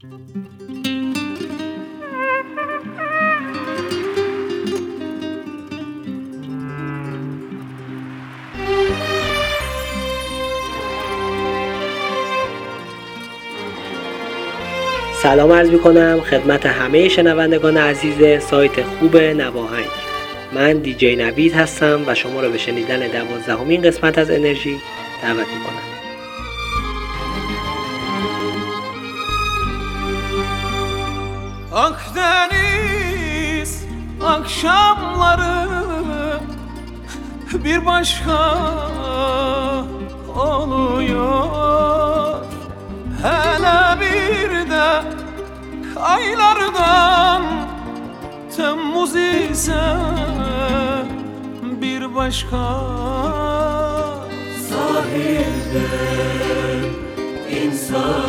سلام عرض می‌کنم خدمت همه شنوندگان عزیز سایت خوب نواهنگ. من دیجی نوید هستم و شما را به شنیدن دوازدهمین قسمت از انرژی دعوت می‌کنم. Akdeniz akşamları bir başka oluyor. Hele bir de aylardan Temmuz ise bir başka Sahilde insanlar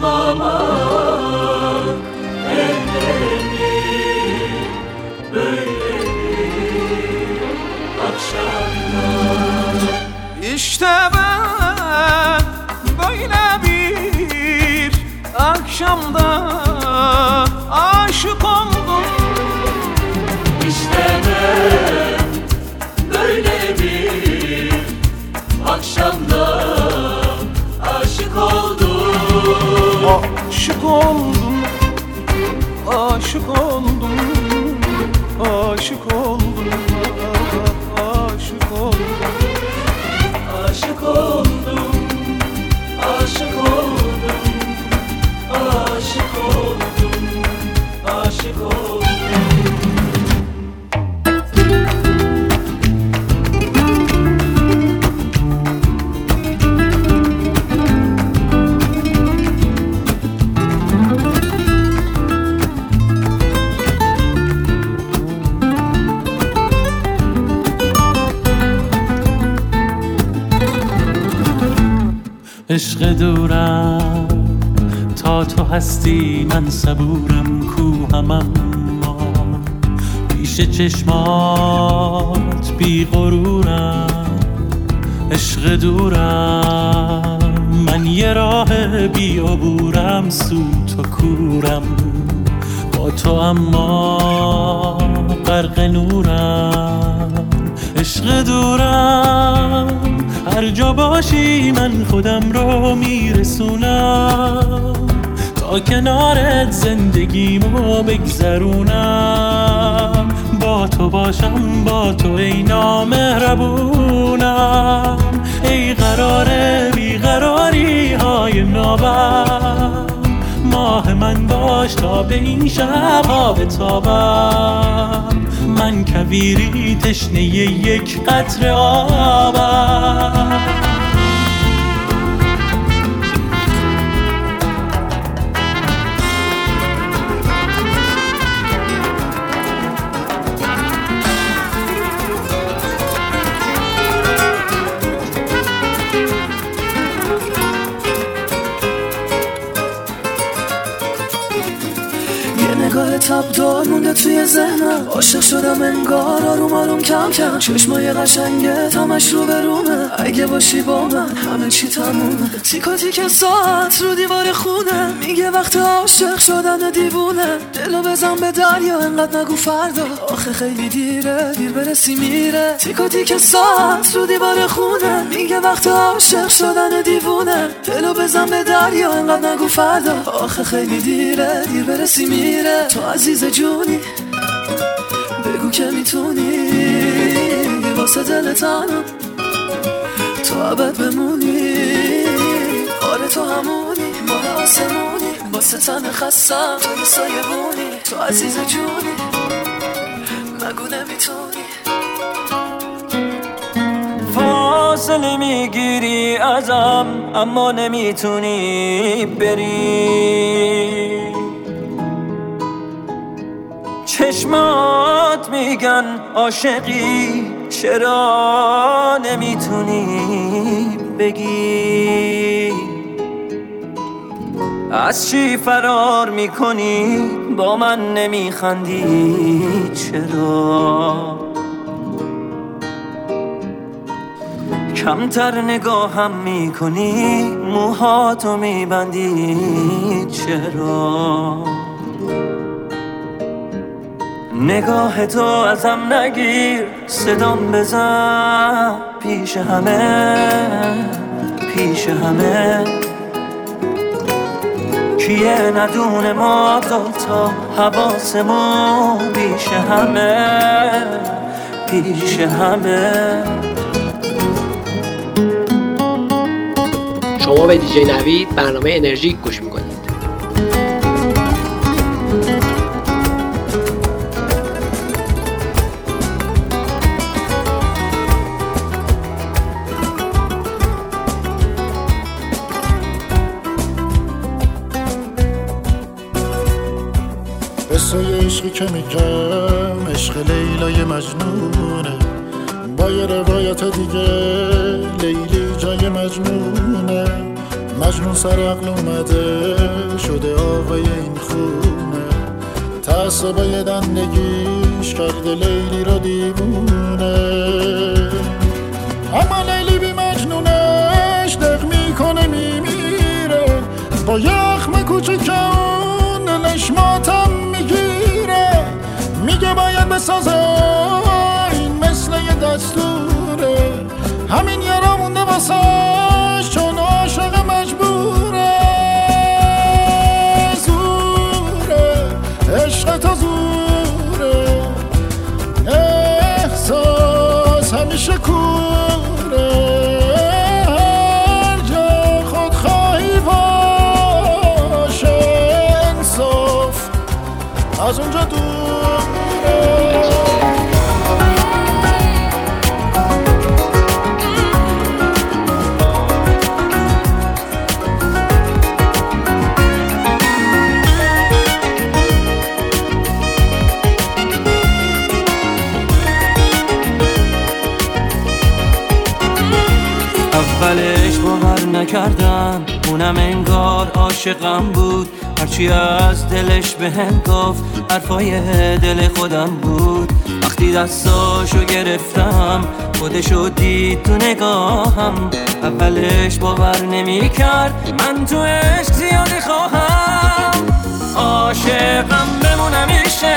mama. Oh. هستی من صبورم کوهم اما پیش چشمات بی غرورم عشق دورم. من یه راه بی عبورم سو تو کورم. با تو اما غرق نورم عشق دورم. هر جا باشی من خودم رو میرسونم. کنارت زندگیمو بگذرونم. با تو باشم با تو ای نامهربونم. ای قرار بیقراری های نابم. ماه من باش تا به این شب ها بتابم. من کویری تشنه یک قطره آبم. تب دار مونده توی ذهنم. عاشق شدم انگار آروم آروم کم کم. چشمای قشنگه تمش رو به رومه. اگه باشی با من همه چی تمومه. تیکا تیک ساعت رو دیوار خونه. میگه وقت عاشق شدن دیوونه. دلو بزن به دریا انقدر نگو فردا. آخه خیلی دیره دیر برسی میره. تیکا تیک ساعت رو دیوار خونه. میگه وقت عاشق شدن دیوونه. دلو بزن به دریا انقدر نگو فردا. آخه خیلی دیره دیر برسی میره. تو عزیز جونی بگو که می‌تونی واسه دل تنم تو عبد بمونی آره تو همونی ماه آسمونی واسه تن خستم. تو یه سایه بونی تو عزیز جونی مگو نمی‌تونی. فاصله می‌گیری ازم اما نمی‌تونی بری. چشمات میگن عاشقی چرا نمی‌تونی بگی؟ از چی فرار می‌کنی؟ با من نمیخندی چرا؟ کمتر نگاهم می‌کنی موهاتو میبندی چرا؟ نگاه تو ازم نگیر صدام بزن پیش همه پیش همه. کیه ندونه ما دوتا حواسمون؟ پیش همه پیش همه. شما به دیجی نوید برنامه انرژیک گوش می‌کنید. قصه عشقی که میگم عشق لیلای مجنونه. با یه روایت دیگه لیلی جای مجنونه. مجنون سر عقل اومده شده آقای این خونه. تعصبای دندگیش کرده لیلی رو دیوونه. اما لیلی بی مجنونش دق می‌کنه میمیره. با یخم کوچیک این مثل یه دستوره. همین یارا مونده واسش چون عاشق مجبوره. زوره عشق تو زوره. احساس همیشه کوره. از اونجا دوره عاشقم بود. هرچی از دلش به هم گفت حرفای دل خودم بود. وقتی دستاشو گرفتم خودشو دید تو نگاهم. اولش باور نمی‌کرد من تو عشق زیادی خواهم. عاشقم بمونم میشه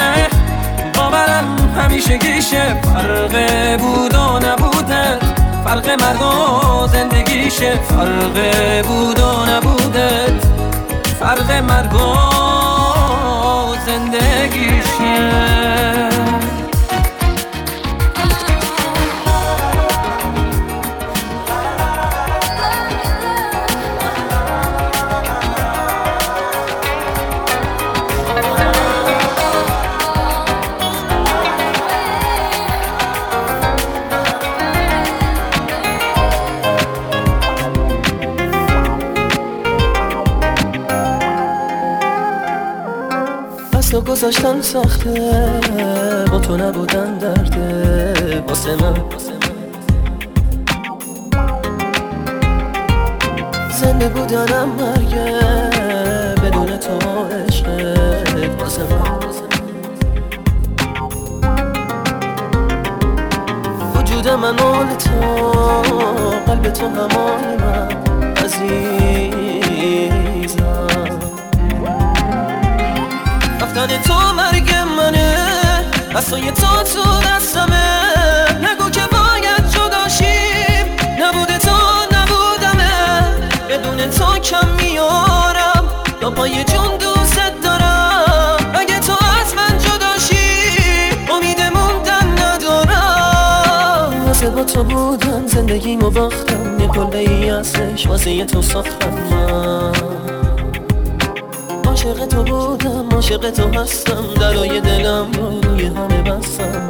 باورم همیشه گیشه. فرق بود و نبوده فرق مرد و زندگیشه. فرق بود و نبوده فرق مرگ گذاشتن سخته با تو نبودن درده واسه من. زنده بودنم مرگه بدون تو عشقت واسه من. وجود من مال تو قلب تو همای اصای تو تو دستمه. نگو که باید جداشیم نبوده تو نبودمه. بدون تو کم میارم. یا پای جون دوست دارم. اگه تو از من جداشی امید موندن ندارم. واسه با تو بودم زندگیمو باختم. یه کلبه ای ازش واسه تو ساختم من. عاشق تو بودم عاشق تو هستم. درای دلم رو روی همه بستم.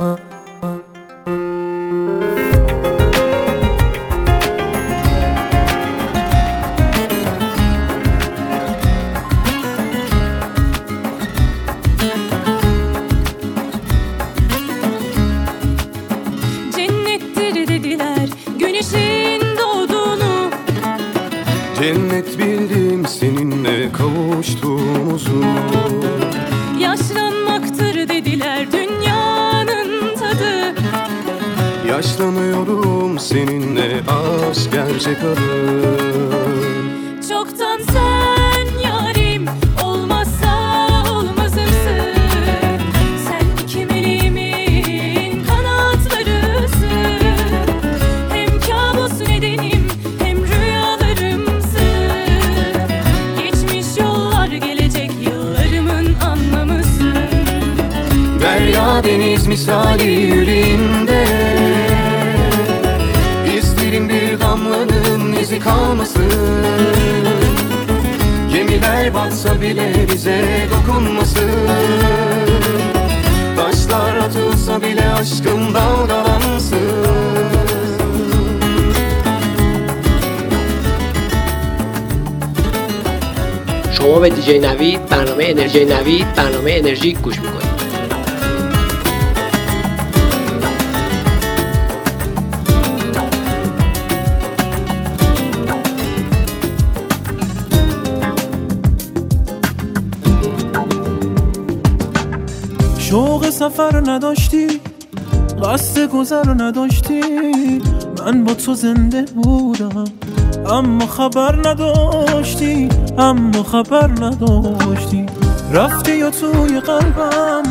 Bildim seninle kavuştuğumuzu. Yaşlanmaktır dediler dünyanın tadı. Yaşlanıyorum seninle aşk gerçek adı. Çoktan sen misali yüreğimde İsterim bir damlanın izi kalmasın Gemiler batsa bile bize dokunmasın Taşlar atılsa bile aşkım dalgalansın شما به دیجی نوید برنامه انرژی نوید برنامه انرژی گوش میکنید سفر نداشتی؟ قصد گذر نداشتی؟ من با تو زنده بودم اما خبر نداشتی اما خبر نداشتی. رفتی یا توی قلبم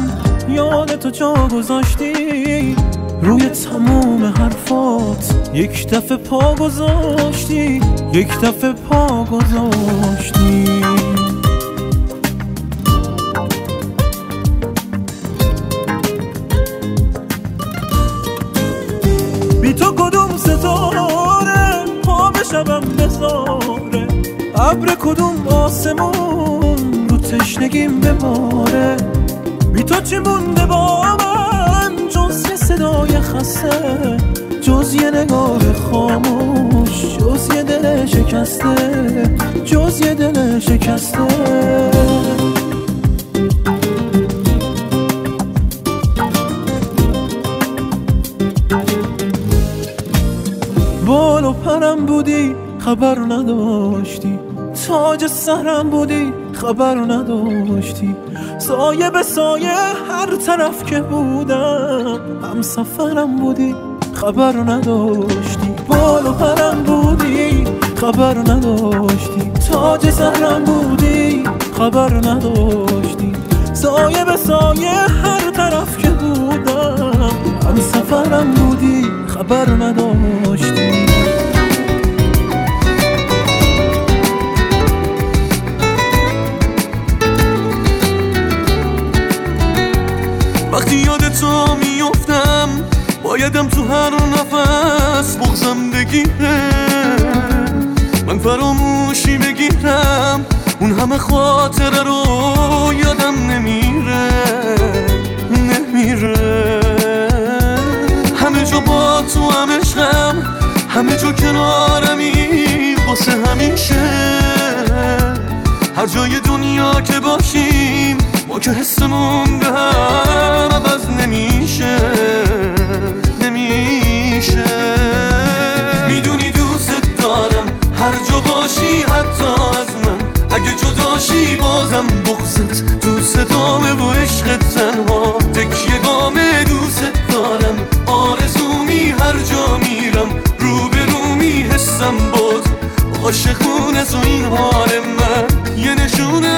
یاد تو جا گذاشتی. روی تموم حرفات یک دفعه پا گذاشتی یک دفعه پا گذاشتی. ستاره پا به شبم بذاره ابر کدوم آسمون رو تشنگیم بباره بی تو چی مونده با من؟ جز یه صدای خسته جز یه نگاه خاموش جز یه دل شکسته جز یه دل شکسته. بودی خبر نداشتی. تاج سرم بودی خبر نداشتی. سایه به سایه هر طرف که بودم هم سفرم بودی خبر نداشتی. بال و پرم بودی خبر نداشتی. تاج سرم بودی خبر نداشتی. سایه به سایه هر طرف که بودم هم سفرم بودی خبر نداشتی. بایدم تو هر نفس بغزم بگیره. من فراموشی بگیرم. اون همه خاطره رو یادم نمیره. نمیره. همه جا با تو هم عشقم. همه جا کنارمی واسه همیشه. هر جای دنیا که باشیم ما که حسمون به هم عوض نمیشه. نمیشه می‌دونی دوست دارم هر جا باشی حتی از من. اگه جداشی بازم بغزت دوست دامه و عشق تنها. تکیه گامه دوست دارم آرزومی هر جا میرم. رو به رومی حسم باز عاشقونه تو این حال من. یه نشونه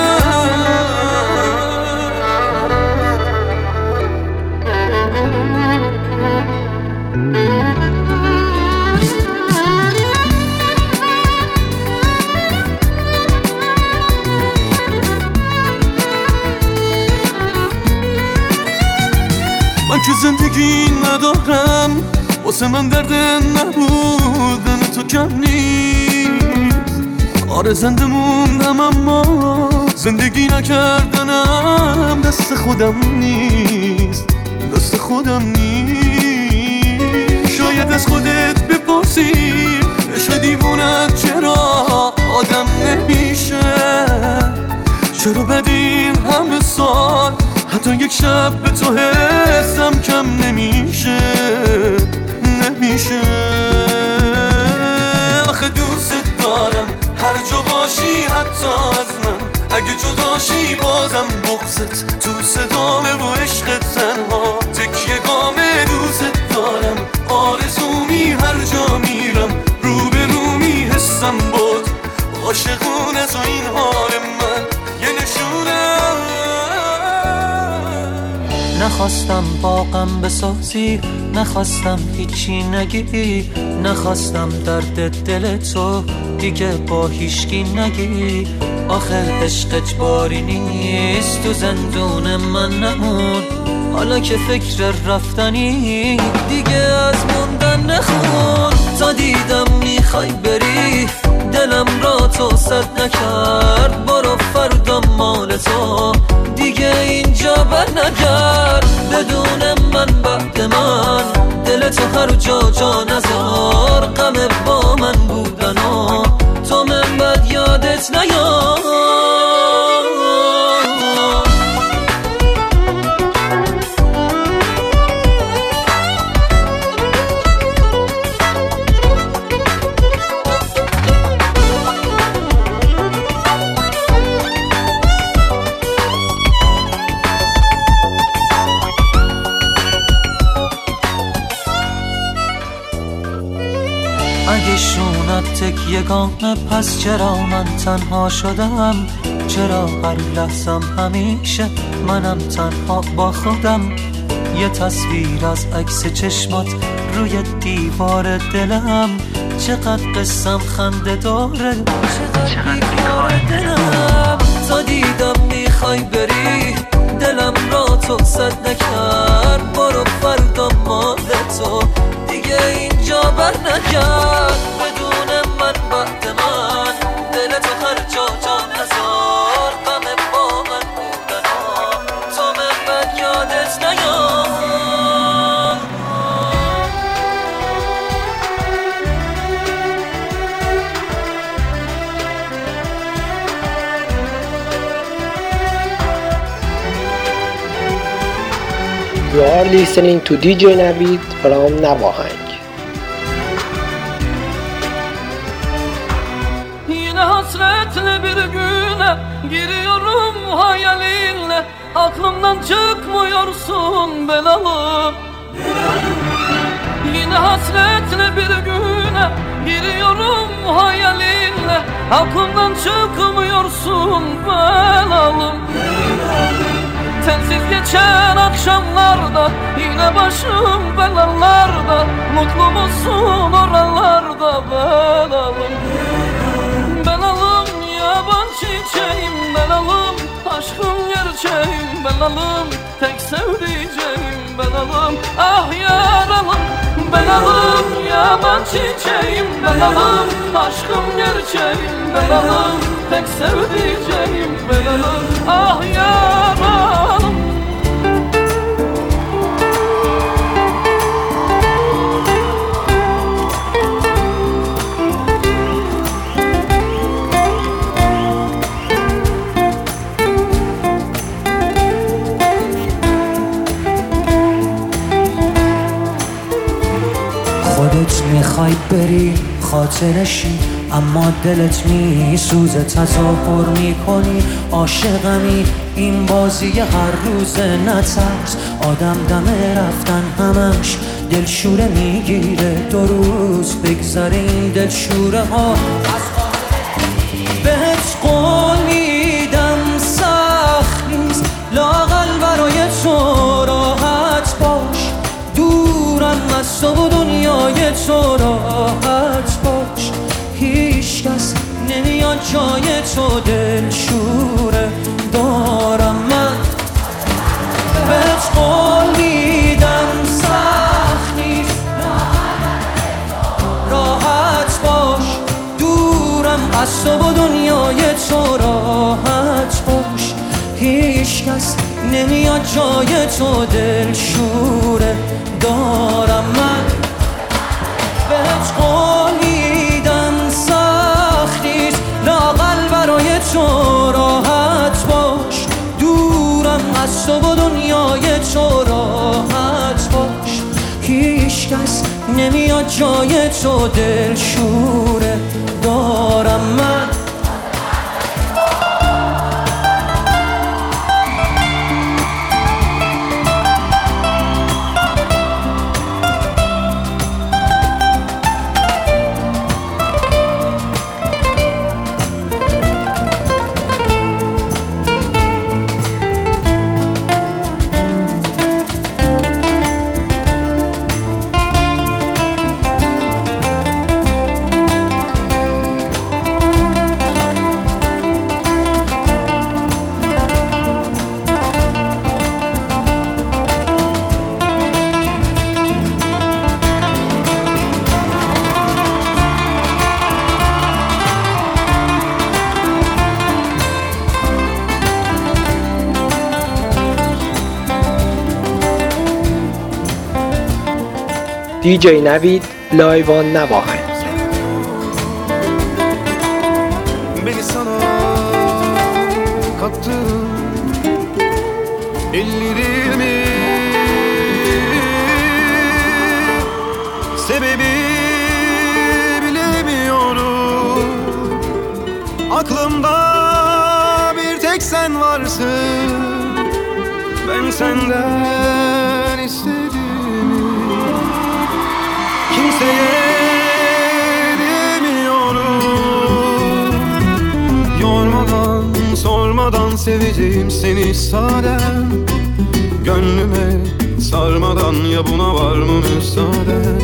زندگی ندارم. واسه من درد نبودن تو کم نیست. آره زنده موندم اما زندگی نکردنم دست خودم نیست. دست خودم نیست. شاید از خودت بپرسی عشق دیوونت چرا آدم نمیشه؟ چرا بعد این همه سال تا یک شب به تو حسم کم نمیشه نمیشه. آخه دوست دارم هر جا باشی حتی از من. اگه جداشی بازم بغزت تو صدامه و عشق تنها. تکیه گام دوست دارم آرزومی هر جا میرم. روبرومی حسم بود عاشقون از این حال من نخواستم باقم بسازی نخواستم هیچی نگی نخواستم درد دل تو دیگه با هیچکی نگی. آخه عشق اجباری نیست تو زندون من نمون. حالا که فکر رفتنی دیگه از موندن نخون. تا دیدم می‌خوای بری دلم را تو صد نکرد. برو فردا مال تو دیگه اینجا بر نگرد. بدون من بعد من دل تو هر جا جا چرا من تنها شدم؟ چرا هر لحظم همیشه منم تنها با خودم؟ یه تصویر از عکس چشمات روی دیوار دلم. چقدر قسم خنده داره چقدر بیکار دلم. تا دیدم می‌خوای بری دلم را تو صد نکرد. برو فردا مال تو دیگه اینجا بر نگرد are listening to DJ Navid from Navahang. Yine hasretle bir güne giriyorum hayalinle. Aklımdan çıkmıyorsun belalım Yine hasretle bir güne giriyorum hayalinle. Aklımdan çıkmıyorsun belalım Sensiz geçen akşamlarda Yine başım belalarda. Mutlu musun oralarda? Belalım. Belalım yaban çiçeğim Belalım. Aşkım gerçeğim Belalım. Tek sevdiceğim Belalım. Ah yaralım. Belalım yaban çiçeğim Belalım. Aşkım gerçeğim Belalım. Tek sevdiceğim Belalım. Ah yaralım می‌خوای بری خاطرشی اما دلت میسوزه تظاهر می‌کنی عاشقمی. این بازی هر روز نترس آدم دم رفتن همش دلشوره می‌گیره. دو روز بگذره این دلشوره ها. تو راحت باش. هیچ کس نمیاد جای تو دلشوره. دارم من بهت قول میدم سخت نیست. راحت باش دورم از تو و دنیای تو راحت باش. هیچ کس نمیاد جای تو دلشوره. دارم من نمیاد جای تو دلشوره. دارم من دیجی نوید لایوان نواهنگ Beni sana kattın Ellerimi Sebebi bilemiyorum Aklımda bir tek sen varsın Ben senden seveceğim seni sadem. Gönlüme sarmadan ya buna var mı müsaaden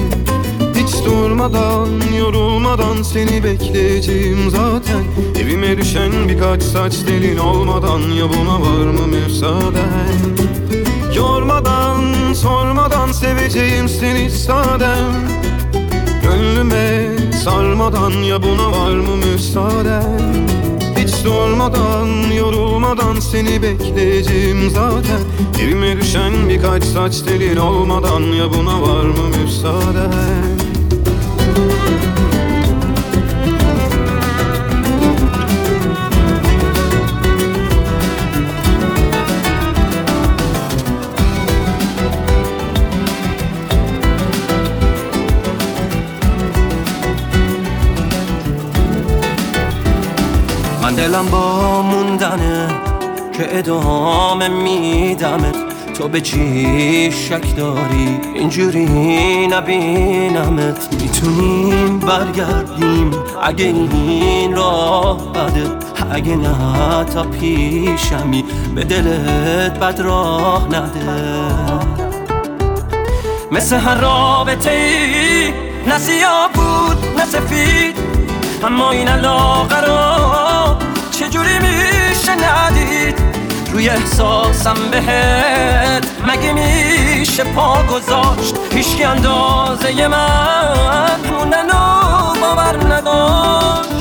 Hiç durmadan, yorulmadan seni bekleyeceğim zaten. Evime düşen birkaç saç telin olmadan ya buna var mı müsaaden Yormadan, sormadan seveceğim seni sadem. Gönlüme sarmadan ya buna var mı müsaaden Hiç durmadan, yorulmadan seni bekleyeceğim zaten. Evime düşen birkaç saç telin olmadan ya buna var mı müsaaden دلم با موندنه که ادامه میدمت. تو به چی شک داری؟ اینجوری نبینمت. می‌تونیم برگردیم اگه این راه بده. اگه نه تا پیشمی به دلت بد راه نده. مثل هر رابطه ای نه بود نه سفید. اما این علاقه رو چجوری میشه ندید؟ روی احساسم بهت. مگه میشه پا گذاشت؟ هیچکی اندازه من. موندن و باور نداشت.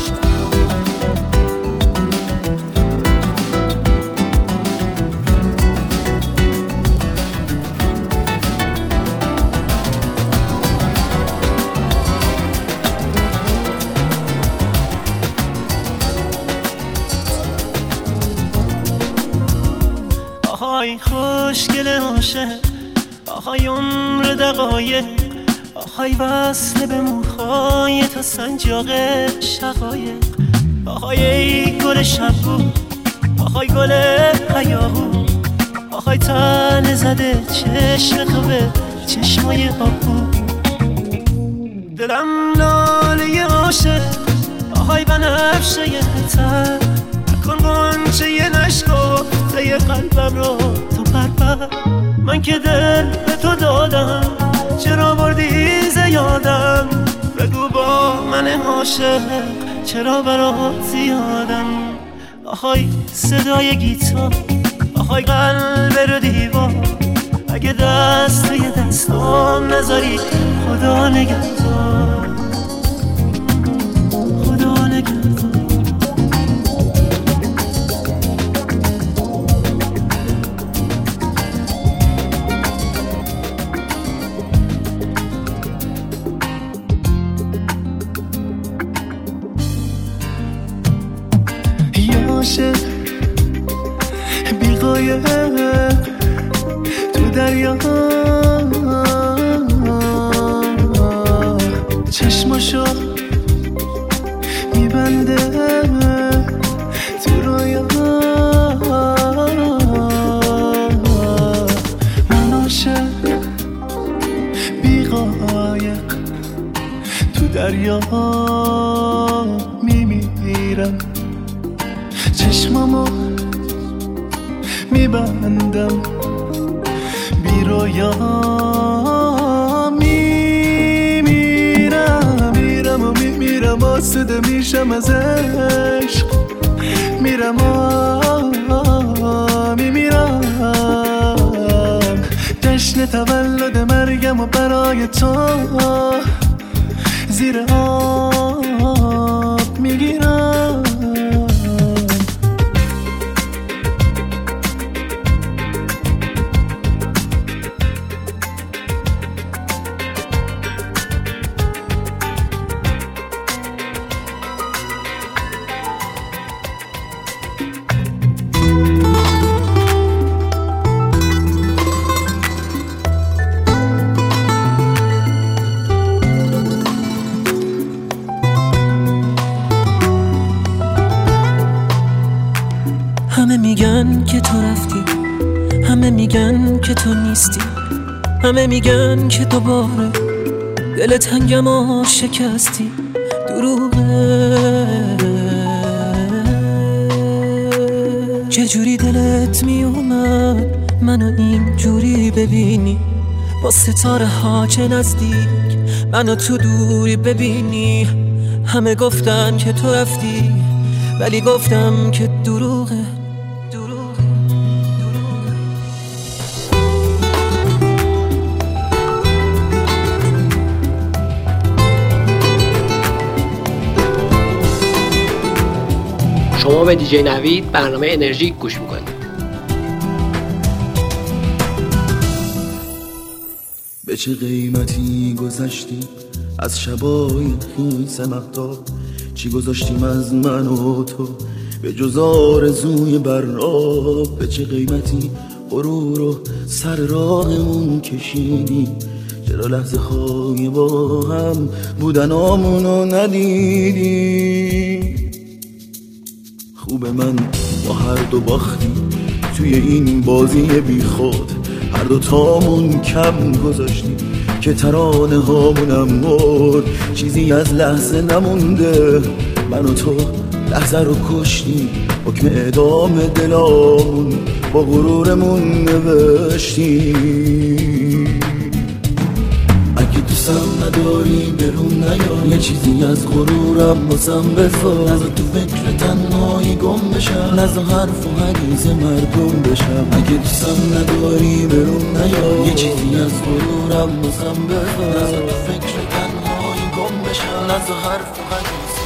خوشگل عاشق. آهای عمر دقایق آهای وصل به موهای تا سنجاق شقایق. آهای ای گل شبو آهای گل هیاهو آهای تن زده چشم تو به چشمای آبو دلم لاله عاشق آهای بنفشه تر نکن قنچه یه نشکفته قلبم رو پرپر من که دل به تو دادم چرا بردی زیادم بگو با من عاشق چرا برات زیادم؟ آهای صدای گیتار آهای قلب رو دیوار اگه دست توی دستام نذاری خدا نگهدار. بیقایق تو دریا چشماشو میبنده. میبندم. بی رویا میمیرم میرم و میمیرم آسوده میشم از عشق. میرم و میمیرم جشن تولد مرگم و برای تو. زیر آب همه میگن که دوباره دل تنگم و شکستی. دروغه. چجوری دلت میومد منو اینجوری ببینی؟ با ستاره ها چه نزدیک منو تو دوری ببینی؟ همه گفتن که تو رفتی ولی گفتم که دروغه. شما به دیجی نوید برنامه انرژی گوش می‌کنید. به چه قیمتی گذشتی؟ از شبای خیس مهتاب چی گذاشتیم از من و تو؟ به جز آرزوی براب به چه قیمتی غرور و سر راهمون کشیدی؟ چرا لحظه های با هم بودن آمونو ندیدی؟ خوب من با هر دو باختی. توی این بازی بی خود هر دو تامون کم گذاشتی. که ترانه هامونم مرد چیزی از لحظه نمونده. من و تو لحظه رو کشتی حکم اعدام دلامون با غرورمون نوشتی. دوستم نداری برون نیار یه چیزی از غرورم بازم بذار نزا تو فکر تنهایی گم بشم. نزا حرف و حدیث مردم بشم. اگه دوستم نداری برون نیار یه چیزی از غرورم بازم بذار نزا تو فکر تنهایی گم بشم. نزا حرف و حدیث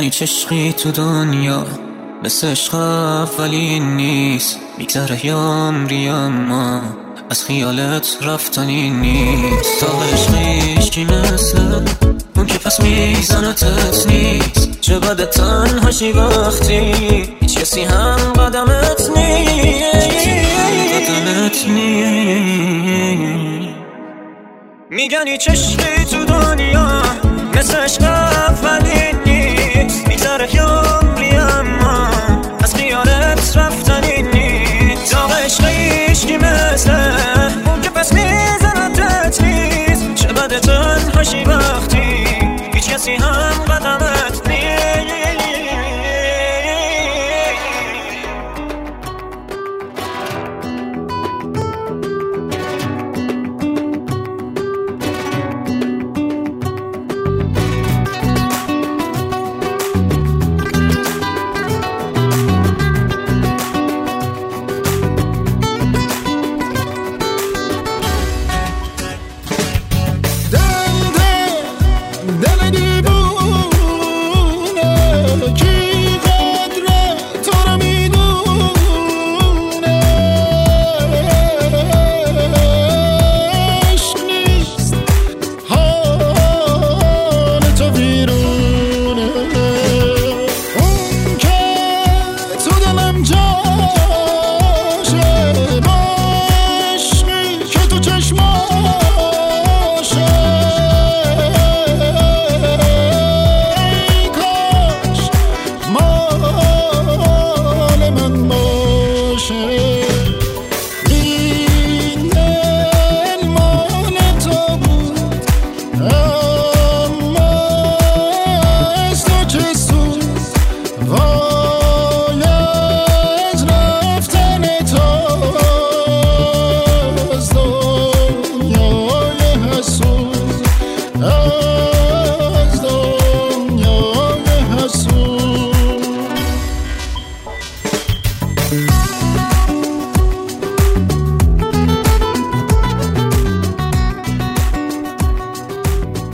میگن هیچ عشقی تو دنیا؟ مثل عشق اولی نیست میگذره یا عمری اما از خیالت رفتنی نیست. تا عشقیش کی مثل اون که پس میزنتت نیست. چه بده تنهاشی وقتی؟ هیچ کسی هم قدمت نیست. قدمت نیست. میگن هیچ عشقی تو دنیا مثل عشق اولی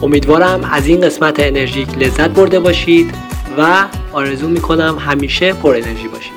امیدوارم از این قسمت انرژیک لذت برده باشید و آرزو می‌کنم همیشه پر انرژی باشید.